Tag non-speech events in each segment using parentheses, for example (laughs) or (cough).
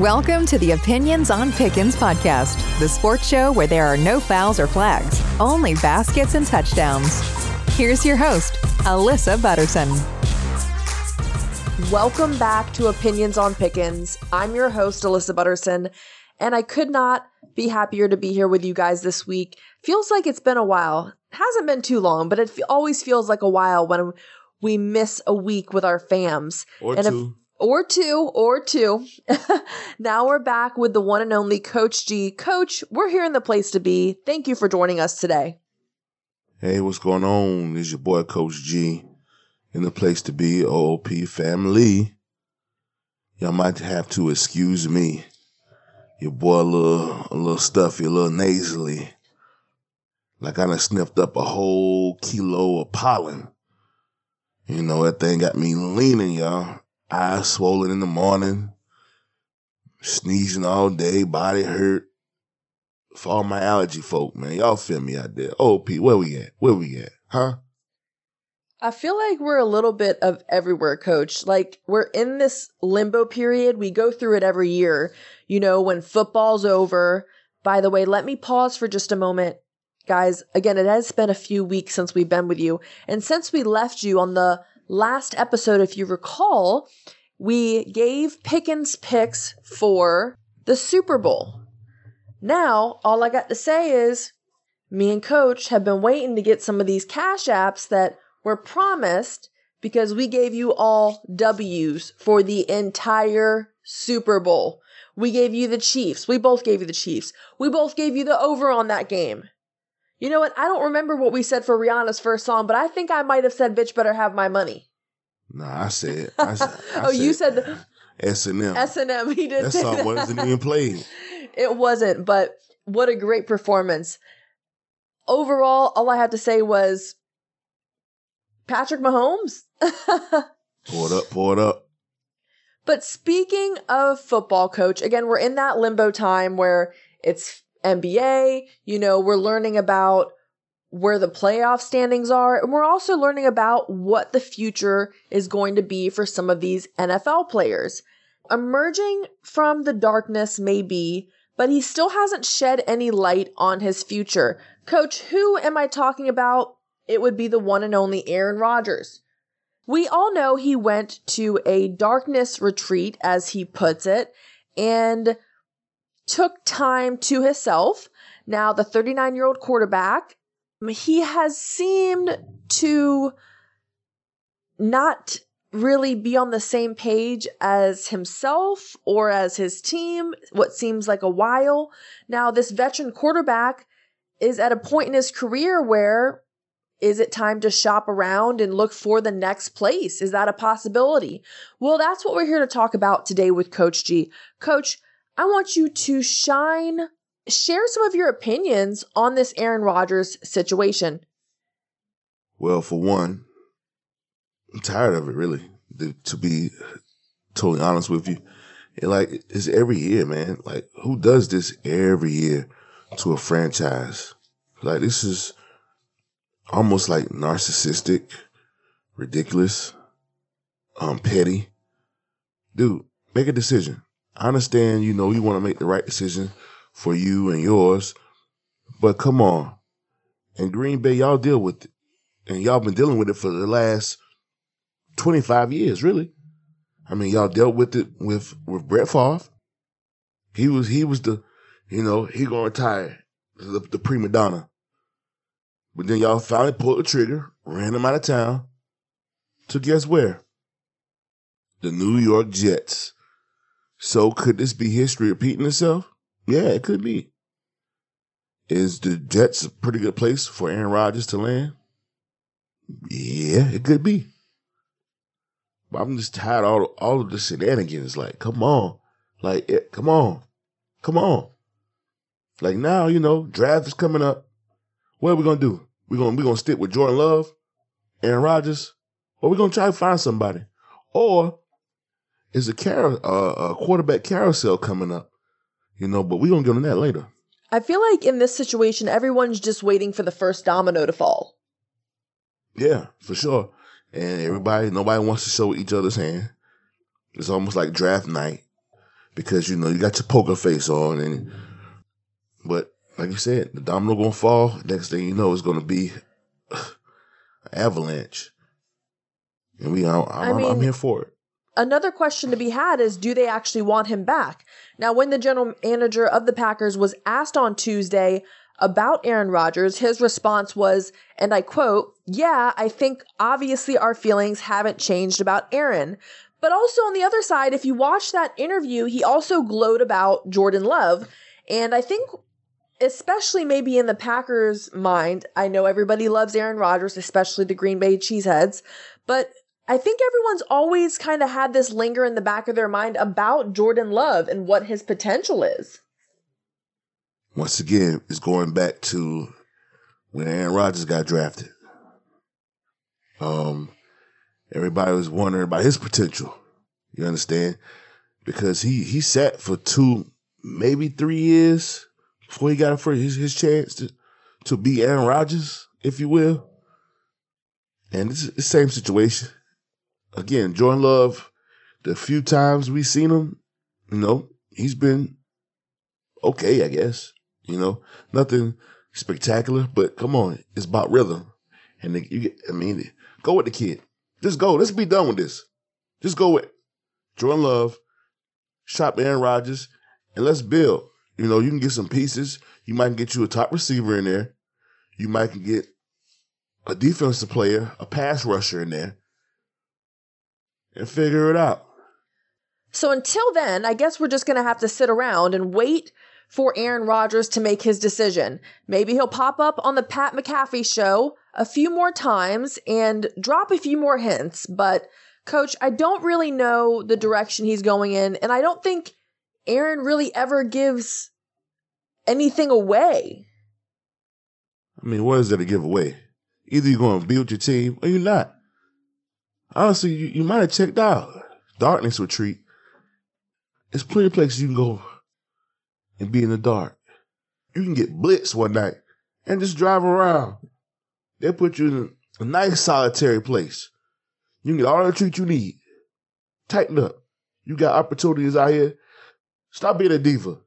Welcome to the Opinions on Pickens podcast, the sports show where there are no fouls or flags, only baskets and touchdowns. Here's your host, Alyssa Butterson. Welcome back to Opinions on Pickens. I'm your host, Alyssa Butterson, and I could not be happier to be here with you guys this week. Feels like it's been a while. Hasn't been too long, but it always feels like a while when we miss a week with our fams. Or and two. If, or two, or two. (laughs) now we're back with the one and only Coach G. Coach, we're here in the place to be. Thank you for joining us today. Hey, what's going on? It's your boy Coach G in the place to be, OOP family. Y'all might have to excuse me. Your boy a little a little stuffy, a little nasally. Like I done sniffed up a whole kilo of pollen. You know, that thing got me leaning, y'all. Eyes swollen in the morning. Sneezing all day, body hurt. For all my allergy folk, man. Y'all feel me out there. Oh, OP, where we at? Where we at? Huh? I feel like we're a little bit of everywhere, coach. Like we're in this limbo period. We go through it every year. You know, when football's over. By the way, let me pause for just a moment. Guys, again, it has been a few weeks since we've been with you. And since we left you on the last episode, if you recall, we gave Pickens picks for the Super Bowl. Now, all I got to say is me and coach have been waiting to get some of these cash apps that were promised because we gave you all W's for the entire Super Bowl. We gave you the Chiefs. We both gave you the Chiefs. We both gave you the over on that game. You know what? I don't remember what we said for Rihanna's first song, but I think I might have said "Bitch Better Have My Money." Nah, I said. I (laughs) said I oh, you said S and M. S and M. He did. That song that. wasn't even played. (laughs) It wasn't, but what a great performance. Overall, all I had to say was Patrick Mahomes. (laughs) Pour it up, pour it up. But speaking of football, coach, again, we're in that limbo time where it's NBA, you know, we're learning about where the playoff standings are, and we're also learning about what the future is going to be for some of these NFL players. Emerging from the darkness maybe, but he still hasn't shed any light on his future. Coach, who am I talking about? It would be the one and only Aaron Rodgers. We all know he went to a darkness retreat, as he puts it, and took time to himself. Now, the 39 year old quarterback, he has seemed to not really be on the same page as himself or as his team, what seems like a while. Now, this veteran quarterback is at a point in his career where is it time to shop around and look for the next place? Is that a possibility? Well, that's what we're here to talk about today with Coach G. Coach, I want you to shine, share some of your opinions on this Aaron Rodgers situation. Well, for one, I'm tired of it, really. To be totally honest with you, like it's every year, man. Like, who does this every year to a franchise? Like, this is almost like narcissistic, ridiculous, um, petty. Dude, make a decision. I understand, you know, you want to make the right decision for you and yours, but come on. In Green Bay, y'all deal with it. And y'all been dealing with it for the last 25 years, really. I mean, y'all dealt with it with, with Brett Favre. He was, he was the, you know, he gonna retire, the, the prima donna. But then y'all finally pulled the trigger, ran him out of town. To guess where? The New York Jets. So could this be history repeating itself? Yeah, it could be. Is the Jets a pretty good place for Aaron Rodgers to land? Yeah, it could be. But I'm just tired of all, all of the shenanigans. Like, come on. Like, it, come on. Come on. Like now, you know, draft is coming up. What are we gonna do? We're gonna we gonna stick with Jordan Love, Aaron Rodgers, or we're gonna try to find somebody. Or is a car uh, a quarterback carousel coming up? You know, but we're gonna get on that later. I feel like in this situation, everyone's just waiting for the first domino to fall. Yeah, for sure. And everybody, nobody wants to show each other's hand. It's almost like draft night. because you know you got your poker face on, and but like you said, the domino gonna fall. Next thing you know, it's gonna be (sighs) an avalanche, and we I'm, I'm, mean- I'm here for it. Another question to be had is do they actually want him back? Now, when the general manager of the Packers was asked on Tuesday about Aaron Rodgers, his response was, and I quote, Yeah, I think obviously our feelings haven't changed about Aaron. But also on the other side, if you watch that interview, he also glowed about Jordan Love. And I think, especially maybe in the Packers' mind, I know everybody loves Aaron Rodgers, especially the Green Bay Cheeseheads, but I think everyone's always kind of had this linger in the back of their mind about Jordan Love and what his potential is. Once again, it's going back to when Aaron Rodgers got drafted. Um, everybody was wondering about his potential. You understand? Because he he sat for two, maybe three years before he got for his his chance to to be Aaron Rodgers, if you will. And it's the same situation. Again, Jordan Love, the few times we seen him, you know, he's been okay, I guess. You know, nothing spectacular, but come on, it's about rhythm. And the, you get, I mean, go with the kid. Just go. Let's be done with this. Just go with Jordan Love, shop Aaron Rodgers, and let's build. You know, you can get some pieces. You might get you a top receiver in there. You might get a defensive player, a pass rusher in there, and figure it out. So until then, I guess we're just going to have to sit around and wait for Aaron Rodgers to make his decision. Maybe he'll pop up on the Pat McAfee show a few more times and drop a few more hints. But, coach, I don't really know the direction he's going in, and I don't think Aaron really ever gives anything away. I mean, what is there to give away? Either you're going to be with your team or you're not. Honestly, you, you might have checked out. Darkness retreat. There's plenty of places you can go and be in the dark. You can get blitzed one night and just drive around. They put you in a nice solitary place. You can get all the treat you need. Tighten up. You got opportunities out here. Stop being a diva.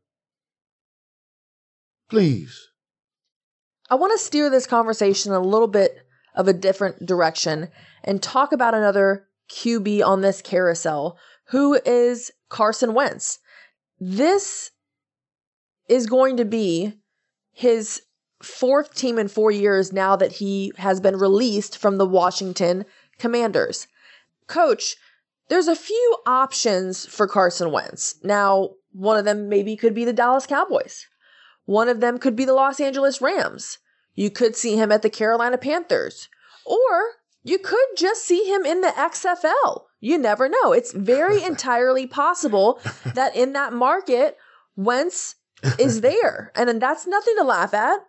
Please. I want to steer this conversation a little bit of a different direction and talk about another QB on this carousel who is Carson Wentz. This is going to be his fourth team in four years now that he has been released from the Washington Commanders. Coach, there's a few options for Carson Wentz. Now, one of them maybe could be the Dallas Cowboys. One of them could be the Los Angeles Rams. You could see him at the Carolina Panthers. Or you could just see him in the XFL. You never know. It's very (laughs) entirely possible that in that market, Wentz is (laughs) there. And then that's nothing to laugh at.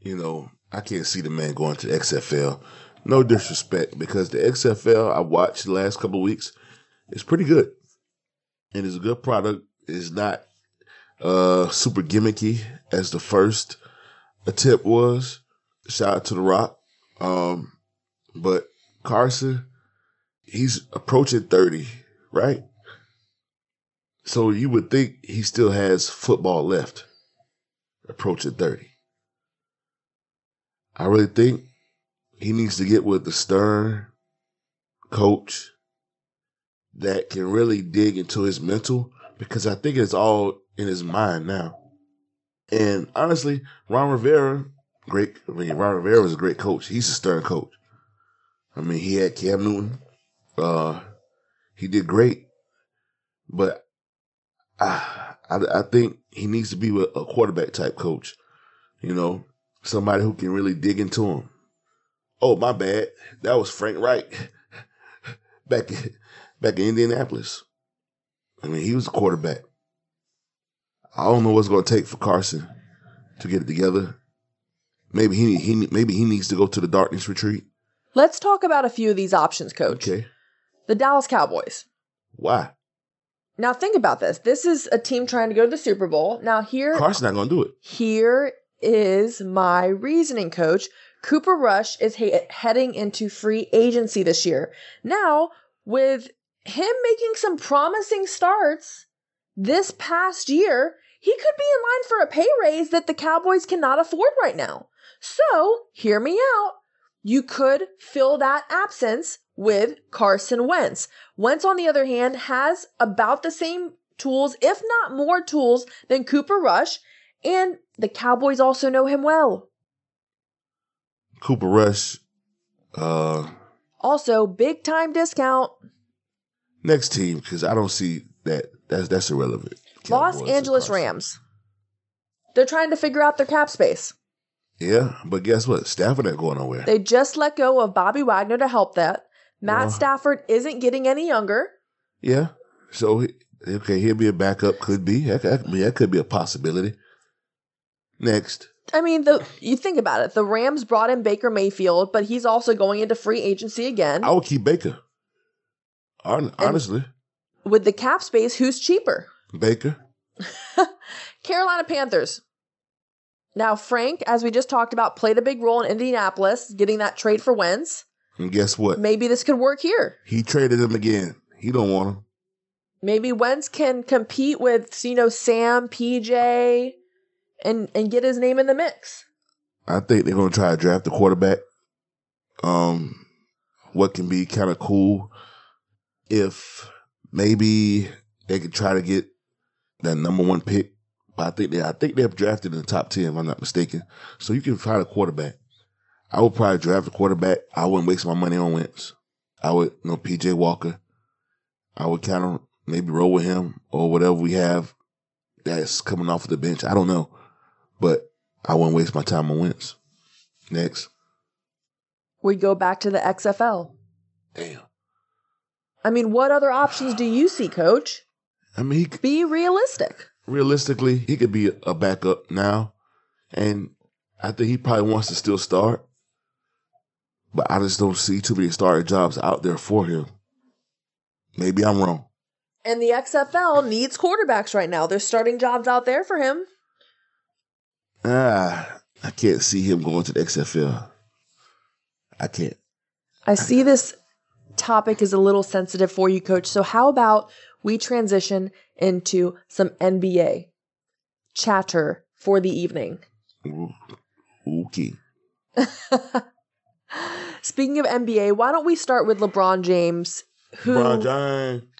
You know, I can't see the man going to the XFL. No disrespect, because the XFL I watched the last couple of weeks is pretty good. And it's a good product. It's not uh super gimmicky as the first attempt was. Shout out to The Rock. Um, but Carson, he's approaching 30, right? So you would think he still has football left, approaching 30. I really think he needs to get with the stern coach that can really dig into his mental because I think it's all in his mind now. And honestly, Ron Rivera, great. I mean, Ron Rivera was a great coach. He's a stern coach. I mean, he had Cam Newton. Uh, he did great, but I, I, I think he needs to be a quarterback type coach. You know, somebody who can really dig into him. Oh, my bad. That was Frank Reich (laughs) back in, back in Indianapolis. I mean, he was a quarterback. I don't know what's going to take for Carson to get it together. Maybe he he maybe he needs to go to the darkness retreat. Let's talk about a few of these options, coach. Okay, The Dallas Cowboys. why Now think about this. This is a team trying to go to the Super Bowl. Now here Carson not going to do it? here is my reasoning, coach. Cooper Rush is he- heading into free agency this year. Now, with him making some promising starts this past year, he could be in line for a pay raise that the Cowboys cannot afford right now. So, hear me out. You could fill that absence with Carson Wentz. Wentz, on the other hand, has about the same tools, if not more tools, than Cooper Rush, and the Cowboys also know him well. Cooper Rush, uh, Also, big time discount. next team because I don't see that. That's that's irrelevant. Los and Angeles Rams. They're trying to figure out their cap space. Yeah, but guess what? Stafford ain't going nowhere. They just let go of Bobby Wagner to help that. Matt Well- Stafford isn't getting any younger. yeah, so he- okay, he'll be a backup. Could be. That, that, that could be a possibility. Next, I mean, the you think about it. The Rams brought in Baker Mayfield, but he's also going into free agency again. I would keep Baker. Hon- Honestly, With the cap space, who's cheaper? Baker. (laughs) Carolina Panthers. Now, Frank, as we just talked about, played a big role in Indianapolis, getting that trade for Wentz. And guess what? Maybe this could work here. He traded him again. He don't want him. Maybe Wentz can compete with, you know, Sam, PJ, and and get his name in the mix. I think they're going to try to draft a quarterback. Um, what can be kind of cool if maybe they could try to get that number one pick. But I think they, I think they have drafted in the top ten, if I'm not mistaken. So you can find a quarterback. I would probably draft a quarterback. I wouldn't waste my money on Wentz. I would, you know, PJ Walker. I would kind of maybe roll with him or whatever we have that's coming off of the bench. I don't know, but I wouldn't waste my time on Wentz. Next. We go back to the XFL. Damn. I mean, what other options do you see, coach? I mean, he, could- Be realistic. realistically, he could be a backup now. And I think he probably wants to still start. But I just don't see too many starter jobs out there for him. Maybe I'm wrong. And the XFL needs quarterbacks right now. There's starting jobs out there for him. Ah, I can't see him going to the XFL. I can't. I see this topic is a little sensitive for you, coach. So, how about we transition into some NBA chatter for the evening? Okay. (laughs) Speaking of NBA, why don't we start with LeBron James, who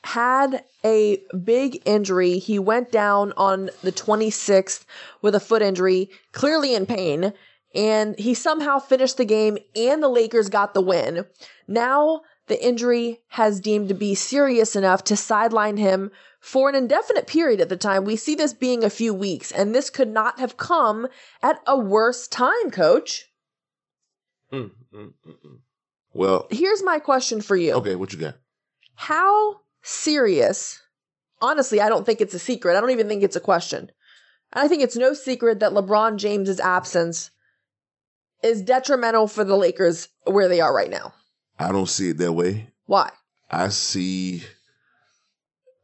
had a big injury. He went down on the 26th with a foot injury, clearly in pain, and he somehow finished the game and the Lakers got the win. Now the injury has deemed to be serious enough to sideline him for an indefinite period at the time. We see this being a few weeks, and this could not have come at a worse time, coach. Mm, mm, mm, mm. Well, Here's my question for you. okay, what you got? How serious? Honestly, I don't think it's a secret. I don't even think it's a question. I think it's no secret that LeBron James's absence is detrimental for the Lakers where they are right now. I don't see it that way. Why? I see.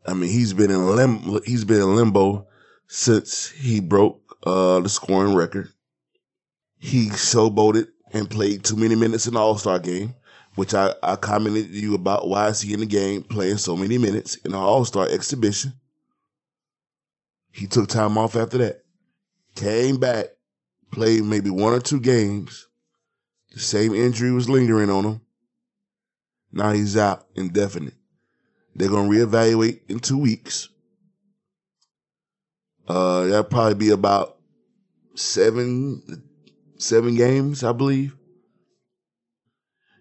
I mean, he's been in lim- he's been in limbo since he broke uh, the scoring record. He showboated and played too many minutes in the All Star game, which I, I commented to you about. Why is he in the game playing so many minutes in an All Star exhibition? He took time off after that, came back, played maybe one or two games. The same injury was lingering on him. Now he's out indefinite. They're gonna reevaluate in two weeks. Uh, that'll probably be about seven, seven games, I believe.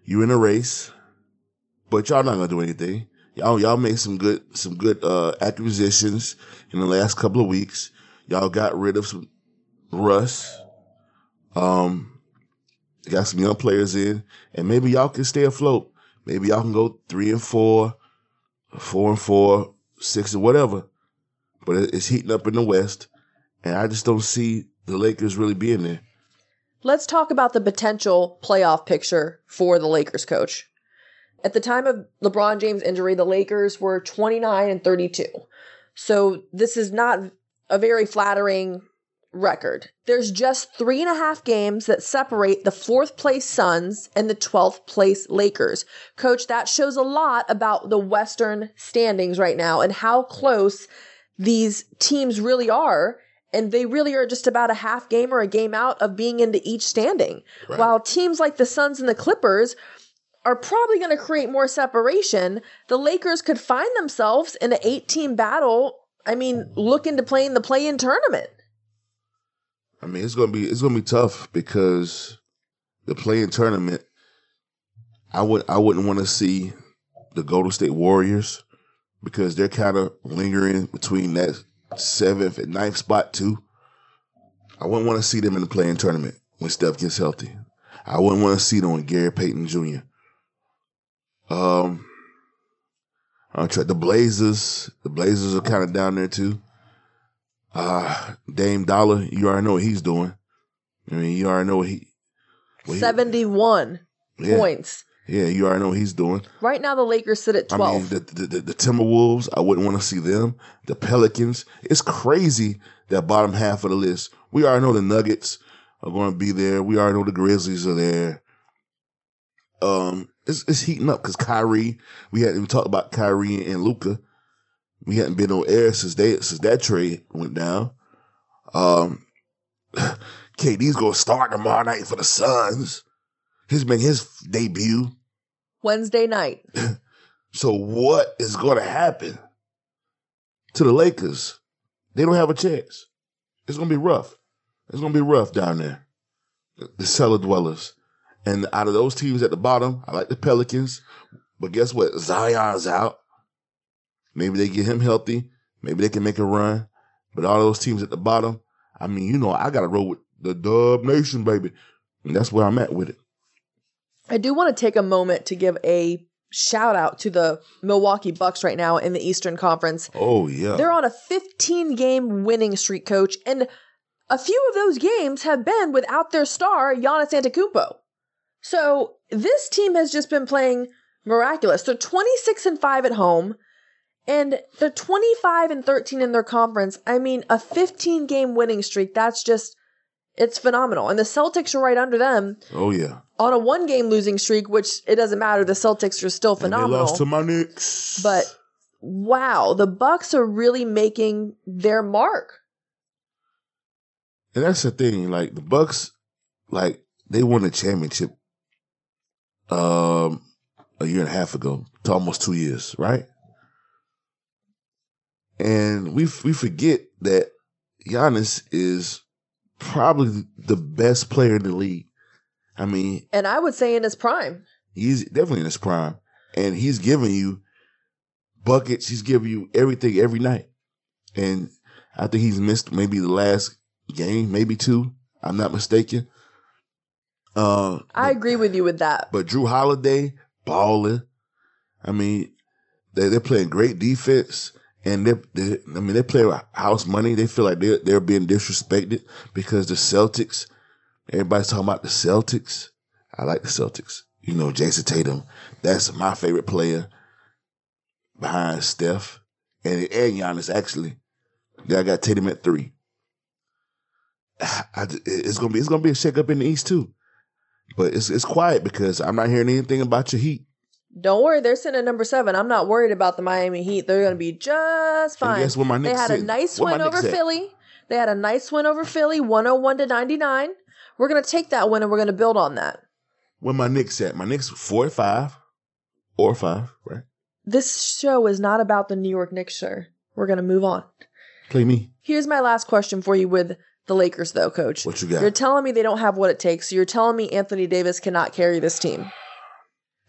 You're in a race, but y'all not gonna do anything. Y'all, y'all made some good, some good uh, acquisitions in the last couple of weeks. Y'all got rid of some Russ. Um, got some young players in, and maybe y'all can stay afloat. Maybe y'all can go three and four, four and four, six and whatever. But it's heating up in the West, and I just don't see the Lakers really being there. Let's talk about the potential playoff picture for the Lakers coach. At the time of LeBron James' injury, the Lakers were 29 and 32. So this is not a very flattering record. There's just three and a half games that separate the fourth place Suns and the 12th place Lakers. Coach, that shows a lot about the Western standings right now and how close these teams really are. And they really are just about a half game or a game out of being into each standing. Right. While teams like the Suns and the Clippers are probably going to create more separation, the Lakers could find themselves in an eight team battle. I mean, looking to playing the play in tournament. I mean, it's gonna be it's gonna be tough because the play in tournament. I would I wouldn't want to see the Golden State Warriors because they're kind of lingering between that seventh and ninth spot too. I wouldn't want to see them in the play in tournament when Steph gets healthy. I wouldn't want to see them on Gary Payton Jr. Um, I'll try the Blazers. The Blazers are kind of down there too. Uh, Dame Dolla, you already know what he's doing. I mean, you already know what he. what he- 71 yeah, points. Yeah, you already know what he's doing. Right now, the Lakers sit at 12. I mean, the, the, the, the Timberwolves, I wouldn't want to see them. The Pelicans, it's crazy that bottom half of the list. We already know the Nuggets are going to be there. We already know the Grizzlies are there. Um, it's, it's heating up because Kyrie, we hadn't even talked about Kyrie and Luka. We hadn't been on air since they since that trade went down. Um, (sighs) KD's gonna start tomorrow night for the Suns. He's making his debut. Wednesday night. (clears throat) So what is going to happen to the Lakers? They don't have a chance. It's going to be rough. It's going to be rough down there. The cellar dwellers. And out of those teams at the bottom, I like the Pelicans. But guess what? Zion's out. Maybe they get him healthy. Maybe they can make a run. But all those teams at the bottom, I mean, you know, I got to roll with the Dub Nation, baby. And that's where I'm at with it. I do want to take a moment to give a shout out to the Milwaukee Bucks right now in the Eastern Conference. Oh, yeah. They're on a 15 game winning streak, coach, and a few of those games have been without their star, Giannis Antetokounmpo. So this team has just been playing miraculous. They're 26 and 5 at home, and they're 25 and 13 in their conference. I mean, a 15 game winning streak, that's just, it's phenomenal. And the Celtics are right under them oh, yeah. on a one game losing streak, which it doesn't matter. The Celtics are still And they phenomenal. lost to my Knicks. But wow, the Bucks are really making their mark. And that's the thing, like the Bucks, like they won the championship um a year and a half ago, to almost two years, right? And we we forget that Giannis is probably the best player in the league. I mean, And I would say in his prime. he's definitely in his prime, and he's giving you buckets. He's giving you everything every night, and I think he's missed maybe the last game, maybe two. I'm not mistaken. Uh, I agree with you with that. but Jrue Holiday balling. I mean, they they're playing great defense, and they they I mean they play house money. They feel like they're they're being disrespected because the Celtics. Everybody's talking about the Celtics. I like the Celtics. You know, Jayson Tatum. That's my favorite player behind Steph and and Giannis. Actually, then I got Tatum at three. (sighs) I, it's gonna be it's gonna be a shakeup in the East too. But it's it's quiet because I'm not hearing anything about your Heat. Don't worry, they're sitting at number seven. I'm not worried about the Miami Heat. They're going to be just And fine. guess where my they Knicks had a nice win over at? Philly. They had a nice win over Philly, 101 to 99. We're going to take that win and we're going to build on that. Where my Knicks at? My Knicks four and five, or five, right? This show is not about the New York Knicks, sir. We're going to move on. Play me. Here's my last question for you with the Lakers, though, coach. What you got? You're telling me they don't have what it takes. So you're telling me Anthony Davis cannot carry this team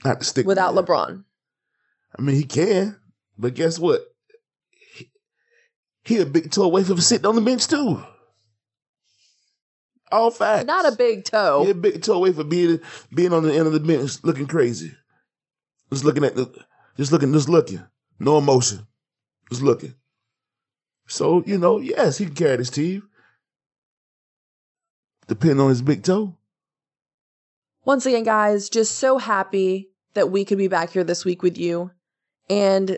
Not to stick without. LeBron. I mean, he can, but guess what? He, he a big toe away from sitting on the bench too. All facts. Not a big toe. He a big toe away from being being on the end of the bench, looking crazy. Just looking at the, just looking, just looking, no emotion, just looking. So you know, yes, he can carry this team. Depending on his big toe. Once again, guys, just so happy that we could be back here this week with you and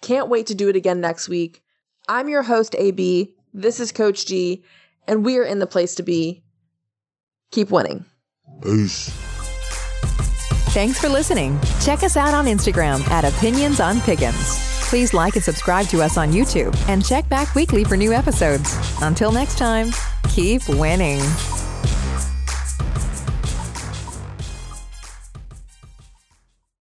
can't wait to do it again next week. I'm your host, AB. This is Coach G. and we are in the place to be. Keep winning. Peace. Thanks for listening. Check us out on Instagram at Opinions on Pickens. Please like and subscribe to us on YouTube and check back weekly for new episodes. Until next time, keep winning.